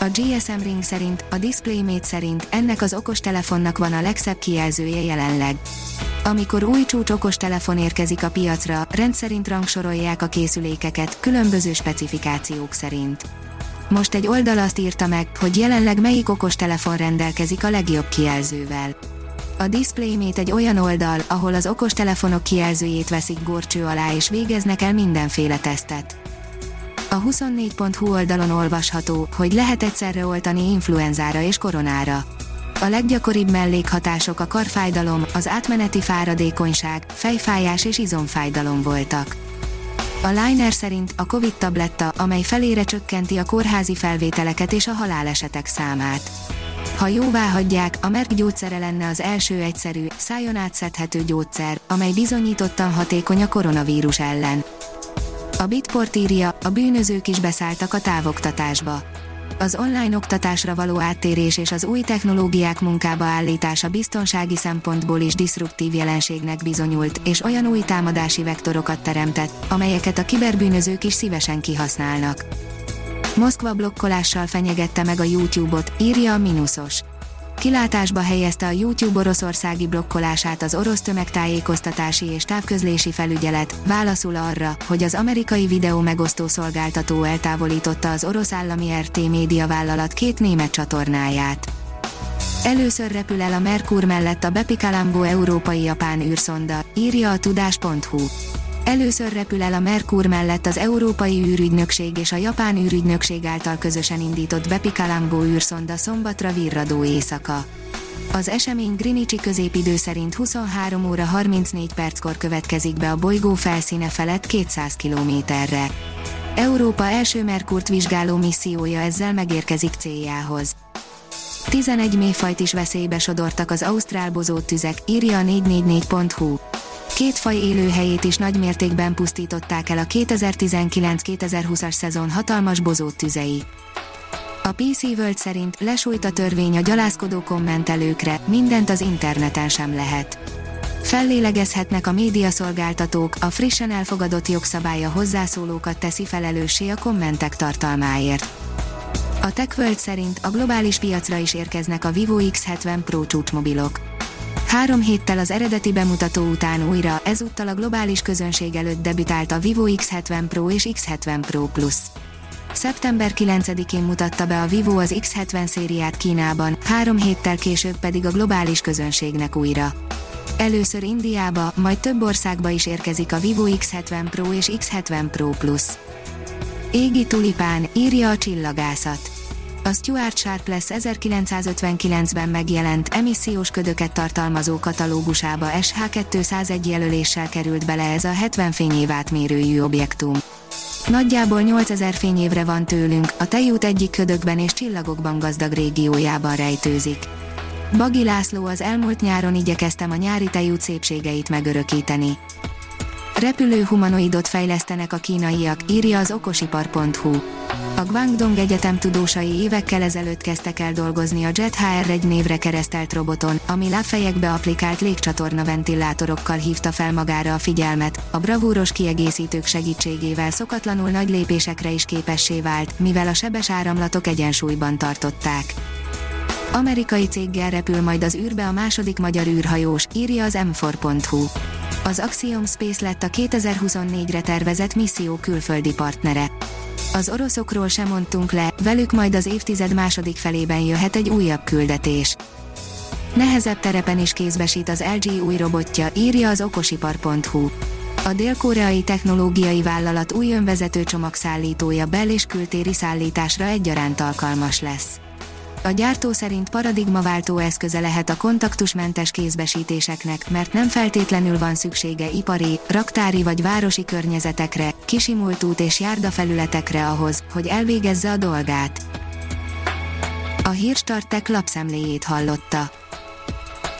A GSM Ring szerint, a DisplayMate szerint ennek az okostelefonnak van a legszebb kijelzője jelenleg. Amikor új csúcs okostelefon érkezik a piacra, rendszerint rangsorolják a készülékeket, különböző specifikációk szerint. Most egy oldal azt írta meg, hogy jelenleg melyik okostelefon rendelkezik a legjobb kijelzővel. A DisplayMate egy olyan oldal, ahol az okostelefonok kijelzőjét veszik górcső alá és végeznek el mindenféle tesztet. A 24.hu oldalon olvasható, hogy lehet egyszerre oltani influenzára és koronára. A leggyakoribb mellékhatások a karfájdalom, az átmeneti fáradékonyság, fejfájás és izomfájdalom voltak. A Liner szerint a Covid tabletta, amely felére csökkenti a kórházi felvételeket és a halálesetek számát. Ha jóvá hagyják, a Merck gyógyszere lenne az első egyszerű, szájon átszedhető gyógyszer, amely bizonyítottan hatékony a koronavírus ellen. A Bitport írja, a bűnözők is beszálltak a távoktatásba. Az online oktatásra való áttérés és az új technológiák munkába állítása biztonsági szempontból is diszruptív jelenségnek bizonyult, és olyan új támadási vektorokat teremtett, amelyeket a kiberbűnözők is szívesen kihasználnak. Moszkva blokkolással fenyegette meg a YouTube-ot, írja a Minusos kilátásba helyezte a YouTube oroszországi blokkolását az orosz tömegtájékoztatási és távközlési felügyelet, válaszul arra, hogy az amerikai videó megosztó szolgáltató eltávolította az orosz állami RT média vállalat két német csatornáját. Először repül el a Merkur mellett a Bepicalambo európai-japán űrszonda, írja a tudás.hu. Először repül el a Merkur mellett az Európai űrügynökség és a Japán űrügynökség által közösen indított Bepicalambo űrszonda szombatra virradó éjszaka. Az esemény Greenwichi középidő szerint 23 óra 34 perckor következik be a bolygó felszíne felett 200 kilométerre. Európa első Merkurt vizsgáló missziója ezzel megérkezik céljához. 11 méfajt is veszélybe sodortak az ausztrál tüzek, írja a 444.hu. Két faj élőhelyét is nagy mértékben pusztították el a 2019-2020-as szezon hatalmas bozót tüzei. A PC World szerint lesújt a törvény a gyalászkodó kommentelőkre, mindent az interneten sem lehet. Fellélegezhetnek a médiaszolgáltatók, a frissen elfogadott jogszabálya hozzászólókat teszi felelőssé a kommentek tartalmáért. A TechWorld szerint a globális piacra is érkeznek a Vivo X70 Pro csúcsmobilok. Három héttel az eredeti bemutató után újra, ezúttal a globális közönség előtt debütált a Vivo X70 Pro és X70 Pro Plus. Szeptember 9-én mutatta be a Vivo az X70 szériát Kínában, három héttel később pedig a globális közönségnek újra. Először Indiába, majd több országba is érkezik a Vivo X70 Pro és X70 Pro Plus. Égi tulipán, írja a csillagászat a Stuart Sharp lesz 1959-ben megjelent emissziós ködöket tartalmazó katalógusába SH201 jelöléssel került bele ez a 70 fényév átmérőjű objektum. Nagyjából 8000 fényévre van tőlünk, a tejút egyik ködökben és csillagokban gazdag régiójában rejtőzik. Bagi László az elmúlt nyáron igyekeztem a nyári tejút szépségeit megörökíteni. Repülő humanoidot fejlesztenek a kínaiak, írja az okosipar.hu. A Guangdong Egyetem tudósai évekkel ezelőtt kezdtek el dolgozni a Jet HR1 névre keresztelt roboton, ami lábfejekbe applikált légcsatorna ventilátorokkal hívta fel magára a figyelmet, a bravúros kiegészítők segítségével szokatlanul nagy lépésekre is képessé vált, mivel a sebes áramlatok egyensúlyban tartották. Amerikai céggel repül majd az űrbe a második magyar űrhajós, írja az m4.hu. Az Axiom Space lett a 2024-re tervezett misszió külföldi partnere. Az oroszokról sem mondtunk le, velük majd az évtized második felében jöhet egy újabb küldetés. Nehezebb terepen is kézbesít az LG új robotja, írja az okosipar.hu. A dél-koreai technológiai vállalat új önvezető csomagszállítója bel- és kültéri szállításra egyaránt alkalmas lesz. A gyártó szerint paradigmaváltó eszköze lehet a kontaktusmentes kézbesítéseknek, mert nem feltétlenül van szüksége ipari, raktári vagy városi környezetekre, kisimult út és járdafelületekre ahhoz, hogy elvégezze a dolgát. A Hírstartek lapszemléjét hallotta.